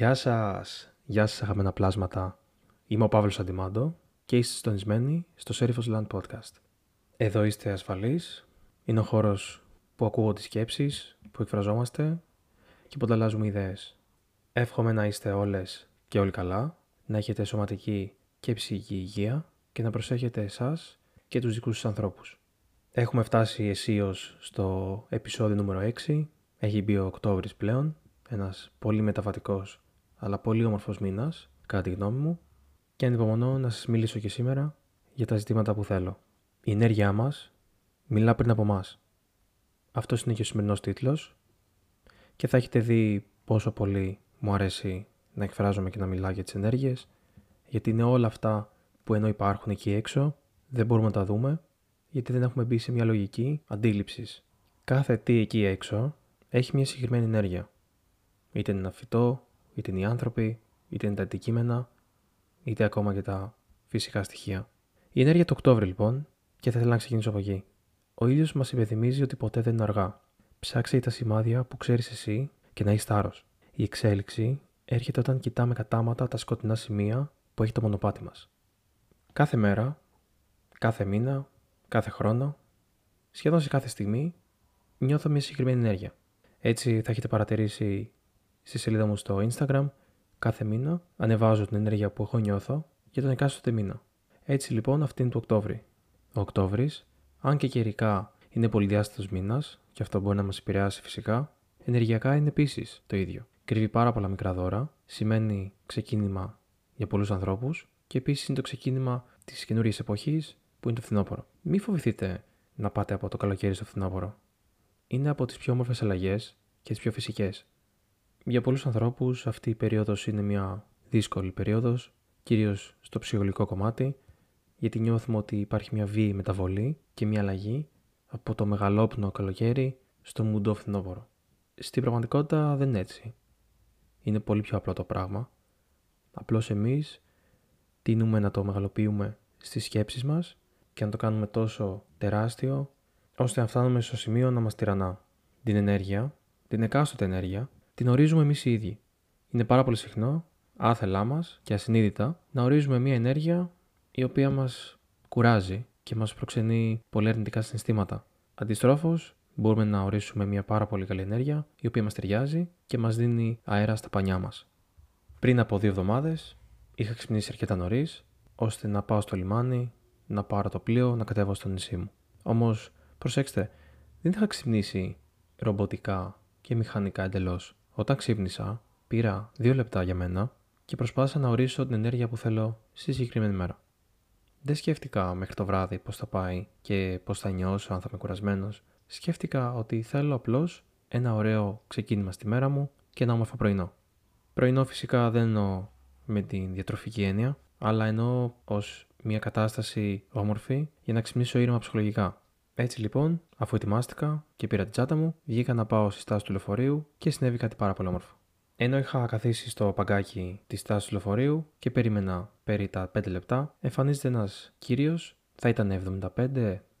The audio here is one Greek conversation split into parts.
Γεια σας, γεια σας αγαπημένα πλάσματα. Είμαι ο Παύλος Αντιμάντο και είστε συντονισμένοι στο Serifos Land Podcast. Εδώ είστε ασφαλείς, είναι ο χώρος που ακούω τις σκέψεις, που εκφραζόμαστε και που ανταλλάζουμε ιδέες. Εύχομαι να είστε όλες και όλοι καλά, να έχετε σωματική και ψυχική υγεία και να προσέχετε εσάς και τους δικούς σας ανθρώπους. Έχουμε φτάσει αισίως στο επεισόδιο νούμερο 6, έχει μπει ο Οκτώβρης πλέον, ένας πολύ μεταβατικός αλλά πολύ όμορφος μήνας, κατά τη γνώμη μου, και ανυπομονώ να σας μιλήσω και σήμερα για τα ζητήματα που θέλω. Η ενέργειά μας μιλά πριν από εμά. Αυτός είναι και ο σημερινός τίτλος και θα έχετε δει πόσο πολύ μου αρέσει να εκφράζομαι και να μιλάω για τις ενέργειες, γιατί είναι όλα αυτά που ενώ υπάρχουν εκεί έξω, δεν μπορούμε να τα δούμε, γιατί δεν έχουμε μπει σε μια λογική αντίληψης. Κάθε τι εκεί έξω έχει μια συγκεκριμένη ενέργεια. Είτε είναι ένα φυτό, είτε είναι οι άνθρωποι, είτε είναι τα αντικείμενα, είτε ακόμα και τα φυσικά στοιχεία. Η ενέργεια του Οκτώβρη λοιπόν, και θα ήθελα να ξεκινήσω από εκεί. Ο ήλιο μας υπενθυμίζει ότι ποτέ δεν είναι αργά. Ψάξε τα σημάδια που ξέρεις εσύ και να είσαι θάρρο. Η εξέλιξη έρχεται όταν κοιτάμε κατάματα τα σκοτεινά σημεία που έχει το μονοπάτι μας. Κάθε μέρα, κάθε μήνα, κάθε χρόνο, σχεδόν σε κάθε στιγμή, νιώθω μια συγκεκριμένη ενέργεια. Έτσι θα έχετε παρατηρήσει στη σελίδα μου στο Instagram κάθε μήνα ανεβάζω την ενέργεια που έχω νιώθω για τον εκάστοτε μήνα. Έτσι λοιπόν αυτή είναι του Οκτώβρη. Ο Οκτώβρης, αν και καιρικά είναι πολυδιάστατος μήνας, και αυτό μπορεί να μας επηρεάσει φυσικά, ενεργειακά είναι επίσης το ίδιο. Κρύβει πάρα πολλά μικρά δώρα, σημαίνει ξεκίνημα για πολλούς ανθρώπους και επίσης είναι το ξεκίνημα της καινούργια εποχής που είναι το φθινόπωρο. Μην φοβηθείτε να πάτε από το καλοκαίρι στο φθινόπωρο. Είναι από τις πιο όμορφες αλλαγές και τις πιο φυσικές. Για πολλούς ανθρώπους αυτή η περίοδος είναι μια δύσκολη περίοδος, κυρίως στο ψυχολογικό κομμάτι, γιατί νιώθουμε ότι υπάρχει μια βίαιη μεταβολή και μια αλλαγή από το μεγαλόπνο καλοκαίρι στο μουντό φθινόπωρο. Στην πραγματικότητα δεν είναι έτσι. Είναι πολύ πιο απλό το πράγμα. Απλώς εμείς τίνουμε να το μεγαλοποιούμε στις σκέψεις μας και να το κάνουμε τόσο τεράστιο, ώστε να φτάνουμε στο σημείο να μας τυραννά. Την ενέργεια, την εκάστοτε ενέργεια, την ορίζουμε εμείς οι ίδιοι. Είναι πάρα πολύ συχνό, άθελά μας και ασυνείδητα, να ορίζουμε μια ενέργεια η οποία μας κουράζει και μας προξενεί πολύ αρνητικά συναισθήματα. Αντιστρόφως, μπορούμε να ορίσουμε μια πάρα πολύ καλή ενέργεια η οποία μας ταιριάζει και μας δίνει αέρα στα πανιά μας. Πριν από δύο εβδομάδες είχα ξυπνήσει αρκετά νωρίς ώστε να πάω στο λιμάνι, να πάρω το πλοίο, να κατέβω στο νησί μου. Όμως, προσέξτε, δεν είχα ξυπνήσει ρομποτικά και μηχανικά εντελώς. Όταν ξύπνησα, πήρα δύο λεπτά για μένα και προσπάθησα να ορίσω την ενέργεια που θέλω στη συγκεκριμένη μέρα. Δεν σκέφτηκα μέχρι το βράδυ πώς θα πάει και πώς θα νιώσω, αν θα είμαι κουρασμένος. Σκέφτηκα ότι θέλω απλώς ένα ωραίο ξεκίνημα στη μέρα μου και ένα όμορφο πρωινό. Πρωινό φυσικά δεν εννοώ με την διατροφική έννοια, αλλά εννοώ ως μια κατάσταση όμορφη για να ξυπνήσω ήρεμα ψυχολογικά. Έτσι λοιπόν, αφού ετοιμάστηκα και πήρα την τσάντα μου, βγήκα να πάω στη στάση του λεωφορείου και συνέβη κάτι πάρα πολύ όμορφο. Ενώ είχα καθίσει στο παγκάκι της στάση του λεωφορείου και περίμενα περί τα 5 λεπτά, εμφανίζεται ένας κύριος, θα ήταν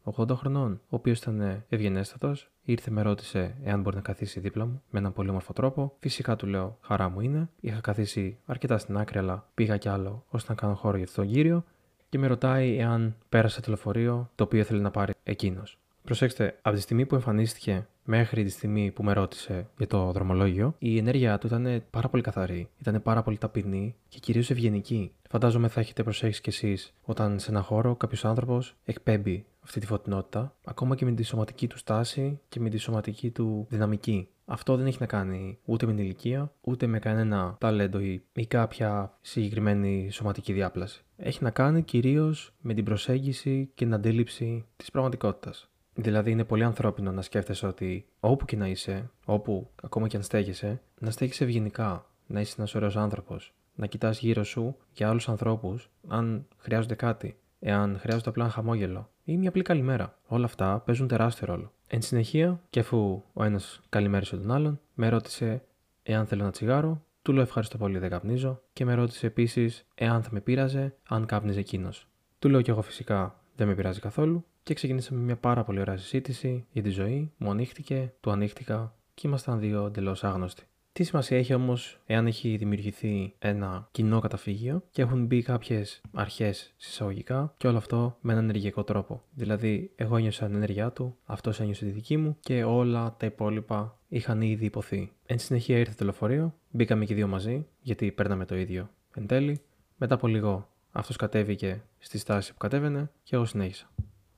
75-80 χρονών, ο οποίος ήταν ευγενέστατος, ήρθε με ρώτησε εάν μπορεί να καθίσει δίπλα μου με έναν πολύ όμορφο τρόπο. Φυσικά του λέω χαρά μου είναι. Είχα καθίσει αρκετά στην άκρη, αλλά πήγα κι άλλο ώστε να κάνω χώρο για αυτόν τον κύριο και με ρωτάει εάν πέρασε το λεωφορείο το οποίο θέλει να πάρει εκείνος. Προσέξτε, από τη στιγμή που εμφανίστηκε μέχρι τη στιγμή που με ρώτησε για το δρομολόγιο, η ενέργειά του ήταν πάρα πολύ καθαρή, ήταν πάρα πολύ ταπεινή και κυρίως ευγενική. Φαντάζομαι θα έχετε προσέξει κι εσείς όταν σε ένα χώρο κάποιος άνθρωπος εκπέμπει αυτή τη φωτεινότητα, ακόμα και με τη σωματική του στάση και με τη σωματική του δυναμική. Αυτό δεν έχει να κάνει ούτε με την ηλικία, ούτε με κανένα ταλέντο ή, ή κάποια συγκεκριμένη σωματική διάπλαση. Έχει να κάνει κυρίως με την προσέγγιση και την αντίληψη της πραγματικότητας. Δηλαδή είναι πολύ ανθρώπινο να σκέφτεσαι ότι όπου και να είσαι, όπου ακόμα και αν στέγεσαι, να στέγεσαι ευγενικά, να είσαι ένας ωραίος άνθρωπος, να κοιτάς γύρω σου για άλλους ανθρώπους, αν χρειάζονται κάτι, εάν χρειάζονται απλά ένα χαμόγελο ή μια απλή καλημέρα. Όλα αυτά παίζουν τεράστιο ρόλο. Εν συνεχεία, και αφού ο ένας καλημέρισε τον άλλον, με ρώτησε εάν θέλω ένα τσιγάρο, του λέω ευχαριστώ πολύ, δεν καπνίζω, και με ρώτησε επίσης εάν θα με πείραζε αν κάπνιζε εκείνος. Του λέω κι εγώ φυσικά δεν με πειράζει καθόλου και ξεκινήσαμε μια πάρα πολύ ωραία συζήτηση για τη ζωή. Μου ανοίχτηκε, του ανοίχτηκα και ήμασταν δύο εντελώς άγνωστοι. Τι σημασία έχει όμως εάν έχει δημιουργηθεί ένα κοινό καταφύγιο και έχουν μπει κάποιες αρχές συσσαγωγικά και όλο αυτό με έναν ενεργειακό τρόπο. Δηλαδή, εγώ ένιωσα την ενέργειά του, αυτός ένιωσε τη δική μου και όλα τα υπόλοιπα είχαν ήδη υποθεί. Εν συνεχεία ήρθε το λεωφορείο, μπήκαμε και δύο μαζί, γιατί παίρναμε το ίδιο εν τέλει. Μετά από λίγο αυτός κατέβηκε στη στάση που κατέβαινε και εγώ συνέχισα.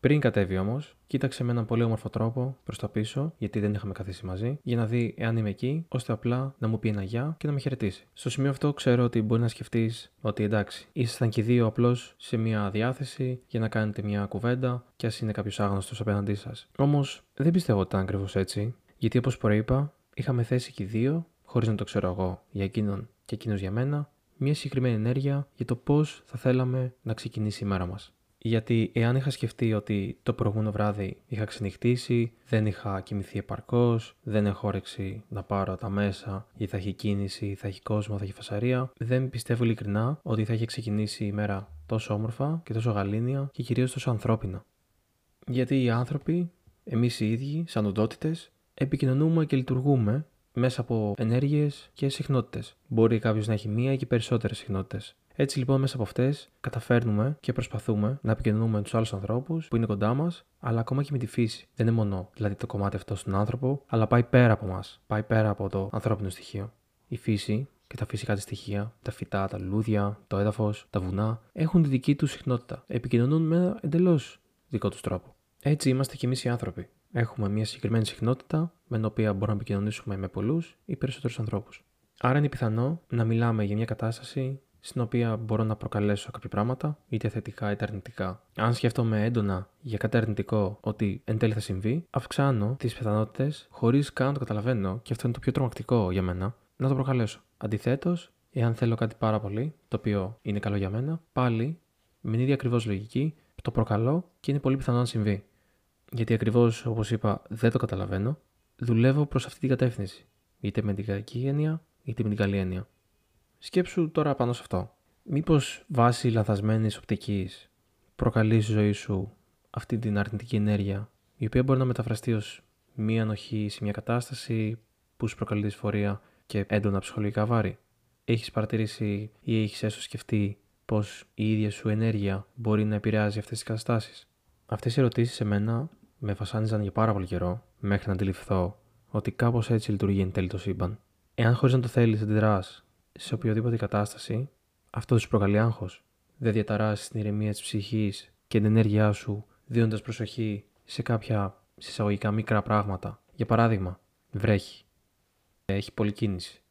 Πριν κατέβει όμως, κοίταξε με έναν πολύ όμορφο τρόπο προς τα πίσω, γιατί δεν είχαμε καθίσει μαζί, για να δει εάν είμαι εκεί, ώστε απλά να μου πει ένα γεια και να με χαιρετήσει. Στο σημείο αυτό ξέρω ότι μπορεί να σκεφτείς ότι εντάξει, ήσασταν και δύο απλώς σε μια διάθεση για να κάνετε μια κουβέντα, και ας είναι κάποιος άγνωστος απέναντί σας. Όμως δεν πιστεύω ότι ήταν ακριβώς έτσι, γιατί όπως προείπα, είχαμε θέσει και δύο, χωρίς να το ξέρω εγώ για εκείνον και εκείνος για μένα, μια συγκεκριμένη ενέργεια για το πώς θα θέλαμε να ξεκινήσει η μέρα μας. Γιατί εάν είχα σκεφτεί ότι το προηγούμενο βράδυ είχα ξενυχτήσει, δεν είχα κοιμηθεί επαρκώς, δεν έχω όρεξη να πάρω τα μέσα, ή θα έχει κίνηση, θα έχει κόσμο, θα έχει φασαρία, δεν πιστεύω ειλικρινά ότι θα έχει ξεκινήσει η μέρα τόσο όμορφα και τόσο γαλήνια και κυρίως τόσο ανθρώπινα. Γιατί οι άνθρωποι, εμείς οι ίδιοι, σαν οντότητες, επικοινωνούμε και λειτουργούμε μέσα από ενέργειες και συχνότητες. Μπορεί κάποιος να έχει μία ή και περισσότερες συχνότητες. Έτσι λοιπόν μέσα από αυτές καταφέρνουμε και προσπαθούμε να επικοινωνούμε με τους άλλους ανθρώπους που είναι κοντά μας, αλλά ακόμα και με τη φύση. Δεν είναι μόνο δηλαδή το κομμάτι αυτό στον άνθρωπο, αλλά πάει πέρα από εμά. Πάει πέρα από το ανθρώπινο στοιχείο. Η φύση και τα φυσικά της στοιχεία, τα φυτά, τα λουλούδια, το έδαφος, τα βουνά, έχουν τη δική τους συχνότητα. Επικοινωνούν με ένα εντελώς δικό τους τρόπο. Έτσι είμαστε κι εμείς οι άνθρωποι. Έχουμε μια συγκεκριμένη συχνότητα με την οποία μπορούμε να επικοινωνήσουμε με πολλούς ή περισσότερους ανθρώπους. Άρα είναι πιθανό να μιλάμε για μια κατάσταση στην οποία μπορώ να προκαλέσω κάποια πράγματα, είτε θετικά είτε αρνητικά. Αν σκέφτομαι έντονα για κάτι αρνητικό ότι εν τέλει θα συμβεί, αυξάνω τις πιθανότητες χωρίς καν να το καταλαβαίνω, και αυτό είναι το πιο τρομακτικό για μένα, να το προκαλέσω. Αντιθέτως, εάν θέλω κάτι πάρα πολύ, το οποίο είναι καλό για μένα, πάλι με την ίδια ακριβώς λογική το προκαλώ και είναι πολύ πιθανό να συμβεί. Γιατί ακριβώς όπως είπα, δεν το καταλαβαίνω, δουλεύω προς αυτή την κατεύθυνση. Είτε με την κακή έννοια, είτε με την καλή έννοια. Σκέψου τώρα πάνω σε αυτό. Μήπως βάσει λαθασμένης οπτικής προκαλείς στη ζωή σου αυτή την αρνητική ενέργεια, η οποία μπορεί να μεταφραστεί ως μία ανοχή σε μια κατάσταση που σου προκαλεί δυσφορία και έντονα ψυχολογικά βάρη. Έχεις παρατηρήσει ή έχεις έστω σκεφτεί πώ η ίδια σου ενέργεια μπορεί να επηρεάζει αυτές τις καταστάσεις; Αυτές οι ερωτήσεις σε μένα με βασάνιζαν για πάρα πολύ καιρό, μέχρι να αντιληφθώ ότι κάπως έτσι λειτουργεί εν τέλει το σύμπαν. Εάν χωρίς να το θέλεις αντιδρά σε οποιοδήποτε κατάσταση, αυτό σου προκαλεί άγχος. Δεν διαταράσσει την ηρεμία της ψυχής και την ενέργειά σου, δίνοντας προσοχή σε κάποια συσσαγωγικά μικρά πράγματα. Για παράδειγμα, βρέχει. Έχει πολλή κίνηση.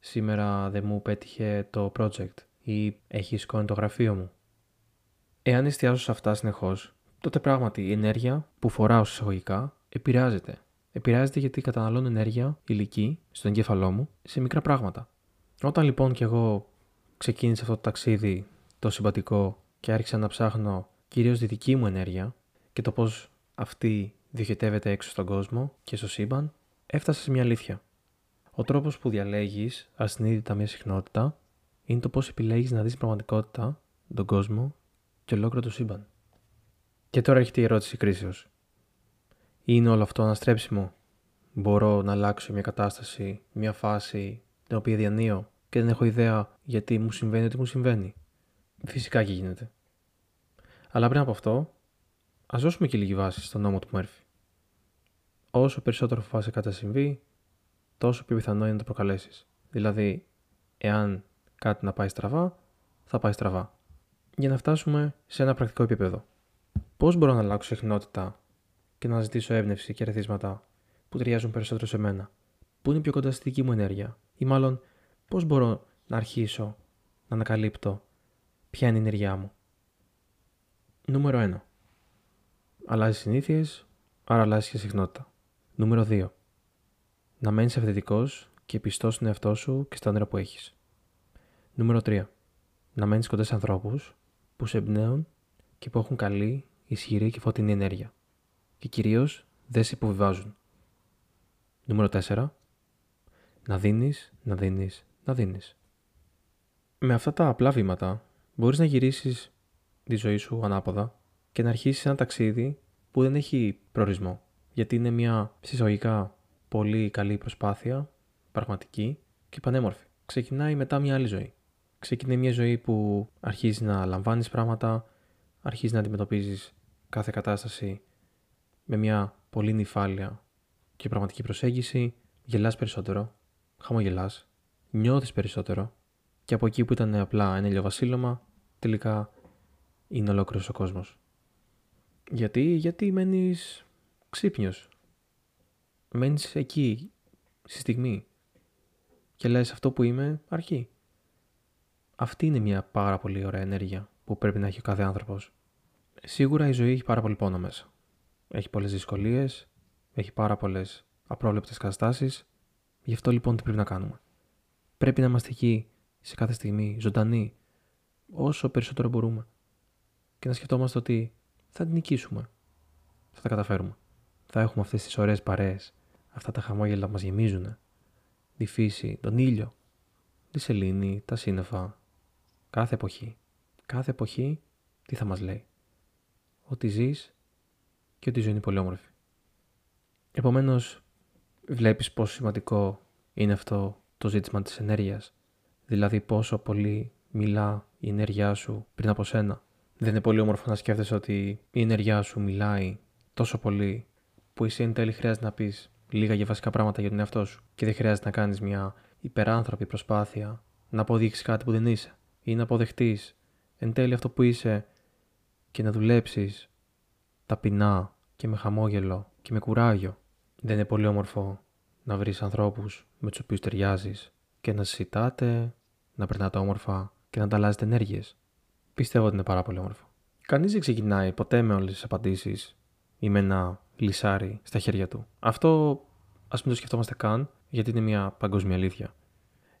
Σήμερα δεν μου πέτυχε το project ή έχει σκόνη το γραφείο μου. Εάν εστιάζω σε αυτά συνεχώς, τότε πράγματι η ενέργεια που φοράω συσσαγωγικά επηρεάζεται. Επηρεάζεται γιατί καταναλώνω ενέργεια υλική στον εγκέφαλό μου σε μικρά πράγματα. Όταν λοιπόν κι εγώ ξεκίνησα αυτό το ταξίδι το συμπατικό και άρχισα να ψάχνω κυρίως τη δική μου ενέργεια και το πώς αυτή διοχετεύεται έξω στον κόσμο και στο σύμπαν, έφτασα σε μια αλήθεια. Ο τρόπος που διαλέγεις ασυνείδητα μια συχνότητα είναι το πώς επιλέγεις να δεις την πραγματικότητα, τον κόσμο και ολόκληρο το σύμπαν. Και τώρα έρχεται η ερώτηση κρίσεως. Είναι όλο αυτό αναστρέψιμο; Μπορώ να αλλάξω μια κατάσταση, μια φάση την οποία διανύω; Και δεν έχω ιδέα γιατί μου συμβαίνει ότι μου συμβαίνει. Φυσικά και γίνεται. Αλλά πριν από αυτό, ας δώσουμε και λίγη βάση στον νόμο του Μέρφυ. Όσο περισσότερο φοβάσαι κάτι να συμβεί, τόσο πιο πιθανό είναι να το προκαλέσεις. Δηλαδή, εάν κάτι να πάει στραβά, θα πάει στραβά. Για να φτάσουμε σε ένα πρακτικό επίπεδο. Πώς μπορώ να αλλάξω συχνότητα και να ζητήσω έμπνευση και ρεθίσματα που ταιριάζουν περισσότερο σε μένα, που είναι πιο κοντά στη δική μου ενέργεια, ή μάλλον πώς μπορώ να αρχίσω να ανακαλύπτω ποια είναι η ενέργειά μου; Νούμερο 1. Αλλάζει συνήθειες, άρα αλλάζει και συχνότητα. Νούμερο 2. Να μένεις αυθεντικός και πιστός στον εαυτό σου και στα όνειρα που έχεις. Νούμερο 3. Να μένεις κοντά σε ανθρώπους που σε εμπνέουν και που έχουν καλή, ισχυρή και φωτεινή ενέργεια. Και κυρίως δεν σε υποβιβάζουν. Νούμερο 4 να δίνεις, να δίνεις, να δίνεις. Με αυτά τα απλά βήματα μπορείς να γυρίσεις τη ζωή σου ανάποδα και να αρχίσεις ένα ταξίδι που δεν έχει προορισμό. Γιατί είναι μια συσταγωγικά πολύ καλή προσπάθεια πραγματική και πανέμορφη. Ξεκινάει μετά μια άλλη ζωή. Ξεκινάει μια ζωή που αρχίζεις να λαμβάνεις πράγματα, αρχίζεις να αντιμετωπίζεις κάθε κατάσταση με μια πολύ νυφάλια και πραγματική προσέγγιση, γελάς περισσότερο, χαμογελάς, νιώθεις περισσότερο και από εκεί που ήταν απλά ένα ηλιοβασίλωμα, τελικά είναι ολόκληρος ο κόσμος. Γιατί, γιατί μένεις ξύπνιος. Μένεις εκεί, στη στιγμή. Και λες αυτό που είμαι, αρχή. Αυτή είναι μια πάρα πολύ ωραία ενέργεια που πρέπει να έχει ο κάθε άνθρωπος. Σίγουρα η ζωή έχει πάρα πολύ πόνο μέσα. Έχει πολλές δυσκολίες, έχει πάρα πολλές απρόβλεπτες καταστάσεις. Γι' αυτό λοιπόν τι πρέπει να κάνουμε. Πρέπει να είμαστε εκεί σε κάθε στιγμή, ζωντανοί, όσο περισσότερο μπορούμε. Και να σκεφτόμαστε ότι θα την νικήσουμε. Θα τα καταφέρουμε. Θα έχουμε αυτές τις ωραίες παρέες, αυτά τα χαμόγελα που μας γεμίζουν, τη φύση, τον ήλιο, τη σελήνη, τα σύννεφα, κάθε εποχή. Κάθε εποχή τι θα μας λέει. Ότι ζεις και ότι η ζωή είναι πολύ όμορφη. Επομένως, βλέπεις πόσο σημαντικό είναι αυτό το ζήτημα της ενέργειας. Δηλαδή πόσο πολύ μιλά η ενέργειά σου πριν από σένα. Δεν είναι πολύ όμορφο να σκέφτεσαι ότι η ενέργειά σου μιλάει τόσο πολύ που εσύ εν τέλει χρειάζεται να πεις λίγα και βασικά πράγματα για τον εαυτό σου και δεν χρειάζεται να κάνεις μια υπεράνθρωπη προσπάθεια να αποδείξεις κάτι που δεν είσαι ή να αποδεχτείς εν τέλει αυτό που είσαι και να δουλέψεις ταπεινά και με χαμόγελο και με κουράγιο. Δεν είναι πολύ όμορφο να βρεις ανθρώπους με τους οποίους ταιριάζεις και να συζητάτε, να περνάτε όμορφα και να ανταλλάζετε ενέργειες. Πιστεύω ότι είναι πάρα πολύ όμορφο. Κανείς δεν ξεκινάει ποτέ με όλες τις απαντήσεις ή με ένα λυσάρι στα χέρια του. Αυτό ας μην το σκεφτόμαστε καν, γιατί είναι μια παγκόσμια αλήθεια.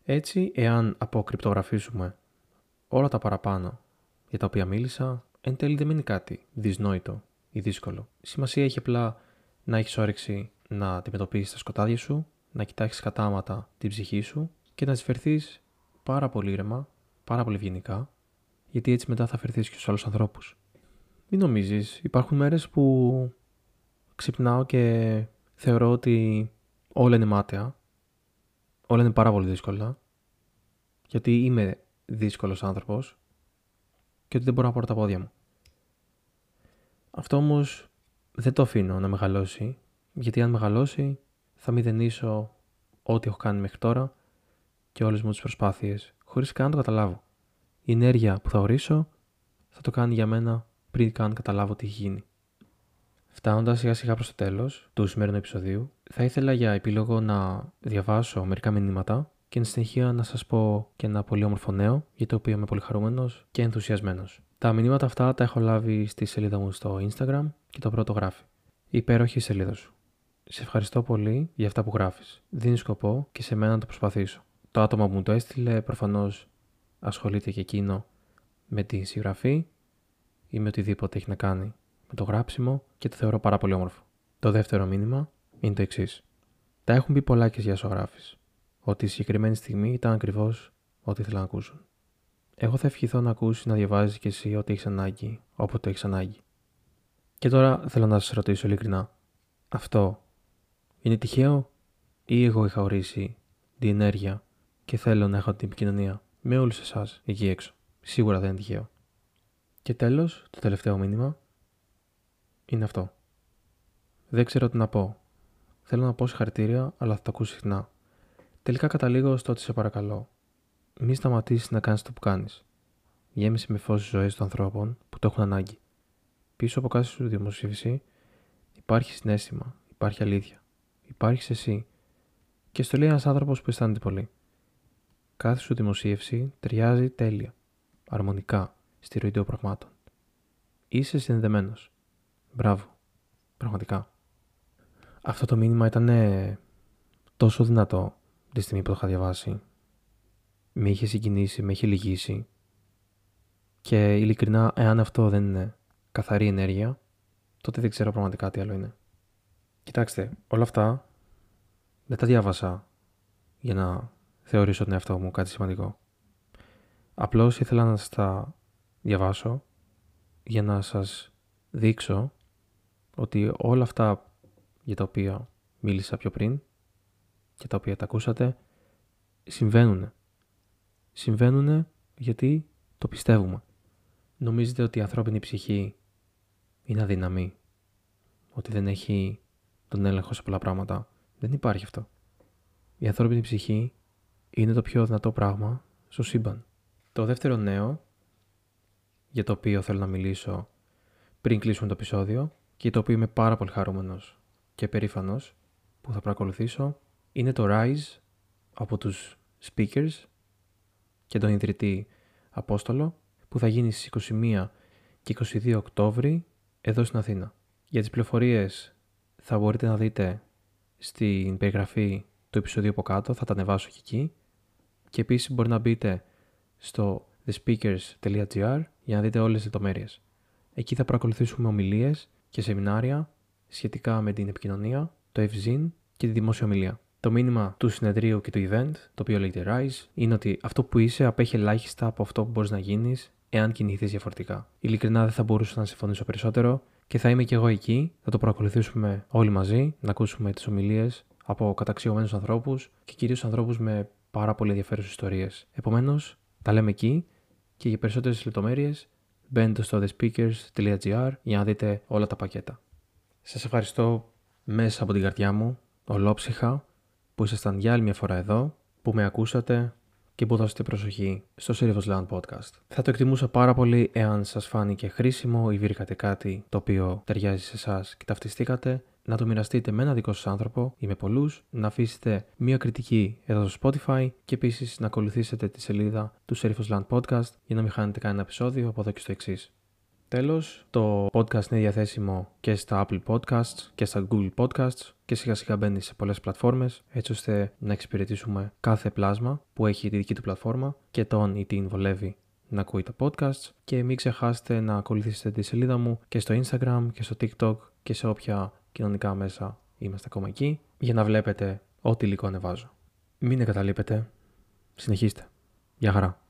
Έτσι, εάν αποκρυπτογραφήσουμε όλα τα παραπάνω για τα οποία μίλησα, εν τέλει δεν μείνει κάτι δυσνόητο ή δύσκολο. Σημασία έχει απλά να έχεις όρεξη να αντιμετωπίσεις τα σκοτάδια σου, να κοιτάξεις κατάματα την ψυχή σου και να φερθεί πάρα πολύ ήρεμα, πάρα πολύ ευγενικά, γιατί έτσι μετά θα φερθείς και στους άλλους ανθρώπους. Μην νομίζεις, υπάρχουν μέρες που ξυπνάω και θεωρώ ότι όλα είναι μάταια, όλα είναι πάρα πολύ δύσκολα, γιατί είμαι δύσκολος άνθρωπος και ότι δεν μπορώ να πάρω τα πόδια μου. Αυτό όμως δεν το αφήνω να μεγαλώσει, γιατί αν μεγαλώσει θα μηδενίσω ό,τι έχω κάνει μέχρι τώρα και όλες μου τις προσπάθειες, χωρίς καν να το καταλάβω. Η ενέργεια που θα ορίσω θα το κάνει για μένα πριν καν καταλάβω τι έχει γίνει. Φτάνοντας σιγά σιγά προς το τέλος του σημερινού επεισοδίου, θα ήθελα για επίλογο να διαβάσω μερικά μηνύματα και εν συνεχεία να σας πω και ένα πολύ όμορφο νέο, για το οποίο είμαι πολύ χαρούμενος και ενθουσιασμένος. Τα μηνύματα αυτά τα έχω λάβει στη σελίδα μου στο Instagram και το πρώτο γράφει. Υπέροχη σελίδα σου. Σε ευχαριστώ πολύ για αυτά που γράφεις. Δίνεις σκοπό και σε μένα να το προσπαθήσω. Το άτομο που μου το έστειλε προφανώς ασχολείται και εκείνο με τη συγγραφή ή με οτιδήποτε έχει να κάνει με το γράψιμο και το θεωρώ πάρα πολύ όμορφο. Το δεύτερο μήνυμα είναι το εξής. Τα έχουν πει πολλά και διασογράφει. Ότι η συγκεκριμένη στιγμή ήταν ακριβώς ό,τι ήθελα να ακούσουν. Εγώ θα ευχηθώ να ακούσεις να διαβάζεις κι εσύ ό,τι έχεις ανάγκη, όποτε έχεις ανάγκη. Και τώρα θέλω να σας ρωτήσω ειλικρινά. Αυτό είναι τυχαίο ή εγώ είχα ορίσει την ενέργεια και θέλω να έχω την επικοινωνία με όλους εσάς εκεί έξω. Σίγουρα δεν είναι τυχαίο. Και τέλος, το τελευταίο μήνυμα είναι αυτό. Δεν ξέρω τι να πω. Θέλω να πω συγχαρητήρια, αλλά θα το ακούσει συχνά. Τελικά καταλήγω στο ότι σε παρακαλώ. Μη σταματήσεις να κάνεις το που κάνεις. Γέμισε με φως τις ζωές των ανθρώπων που το έχουν ανάγκη. Πίσω από κάθε σου δημοσίευση υπάρχει συνέστημα, υπάρχει αλήθεια. Υπάρχεις εσύ. Και στο λέει ένας άνθρωπος που αισθάνεται πολύ. Κάθε σου δημοσίευση ταιριάζει τέλεια, αρμονικά στη ροή των πραγμάτων. Είσαι συνδεδεμένο. Μπράβο. Πραγματικά. Αυτό το μήνυμα ήταν τόσο δυνατό τη στιγμή που το είχα διαβάσει. Με είχε συγκινήσει, με είχε λυγίσει. Και ειλικρινά, εάν αυτό δεν είναι καθαρή ενέργεια, τότε δεν ξέρω πραγματικά τι άλλο είναι. Κοιτάξτε, όλα αυτά δεν τα διάβασα για να θεωρήσω τον εαυτό μου κάτι σημαντικό. Απλώς ήθελα να σας τα διαβάσω για να σας δείξω ότι όλα αυτά για τα οποία μίλησα πιο πριν και τα οποία τα ακούσατε συμβαίνουν. Συμβαίνουν γιατί το πιστεύουμε. Νομίζετε ότι η ανθρώπινη ψυχή είναι αδύναμη, ότι δεν έχει τον έλεγχο σε πολλά πράγματα. Δεν υπάρχει αυτό. Η ανθρώπινη ψυχή είναι το πιο δυνατό πράγμα στο σύμπαν. Το δεύτερο νέο για το οποίο θέλω να μιλήσω πριν κλείσουμε το επεισόδιο και το οποίο είμαι πάρα πολύ χαρούμενος και περήφανος που θα παρακολουθήσω είναι το Rise από τους speakers και τον ιδρυτή Απόστολο που θα γίνει στις 21 και 22 Οκτώβρη εδώ στην Αθήνα. Για τις πληροφορίες θα μπορείτε να δείτε στην περιγραφή του επεισοδίου από κάτω, θα τα ανεβάσω και εκεί. Και επίσης μπορεί να μπείτε στο thespeakers.gr για να δείτε όλες τις λεπτομέρειες. Εκεί θα παρακολουθήσουμε ομιλίες και σεμινάρια σχετικά με την επικοινωνία, το ευζήν και τη δημόσια ομιλία. Το μήνυμα του συνεδρίου και του event, το οποίο λέγεται Rise, είναι ότι αυτό που είσαι απέχει ελάχιστα από αυτό που μπορείς να γίνεις εάν κινηθείς διαφορετικά. Ειλικρινά δεν θα μπορούσα να συμφωνήσω περισσότερο και θα είμαι και εγώ εκεί. Θα το παρακολουθήσουμε όλοι μαζί, να ακούσουμε τις ομιλίες από καταξιωμένους ανθρώπους και κυρίως ανθρώπους με πάρα πολύ ενδιαφέρουσες ιστορίες. Επομένως, τα λέμε εκεί και για περισσότερες λεπτομέρειες μπαίνετε στο thespeakers.gr για να δείτε όλα τα πακέτα. Σας ευχαριστώ μέσα από την καρδιά μου, ολόψυχα, που ήσασταν για άλλη μια φορά εδώ, που με ακούσατε και που δώσετε προσοχή στο Serious Land Podcast. Θα το εκτιμούσα πάρα πολύ εάν σας φάνηκε χρήσιμο ή βρήκατε κάτι το οποίο ταιριάζει σε εσάς και ταυτιστήκατε να το μοιραστείτε με ένα δικό σας άνθρωπο ή με πολλούς, να αφήσετε μία κριτική εδώ στο Spotify και επίσης να ακολουθήσετε τη σελίδα του Serifos Land Podcast για να μην χάνετε κανένα επεισόδιο από εδώ και στο εξής. Τέλος, το podcast είναι διαθέσιμο και στα Apple Podcasts και στα Google Podcasts και σιγά σιγά μπαίνει σε πολλές πλατφόρμες έτσι ώστε να εξυπηρετήσουμε κάθε πλάσμα που έχει τη δική του πλατφόρμα και τον ή την βολεύει να ακούει τα podcasts και μην ξεχάσετε να ακολουθήσετε τη σελίδα μου και στο Instagram και στο TikTok και σε όποια κοινωνικά μέσα είμαστε ακόμα εκεί για να βλέπετε ό,τι υλικό ανεβάζω. Μην εγκαταλείπετε. Συνεχίστε. Γεια χαρά.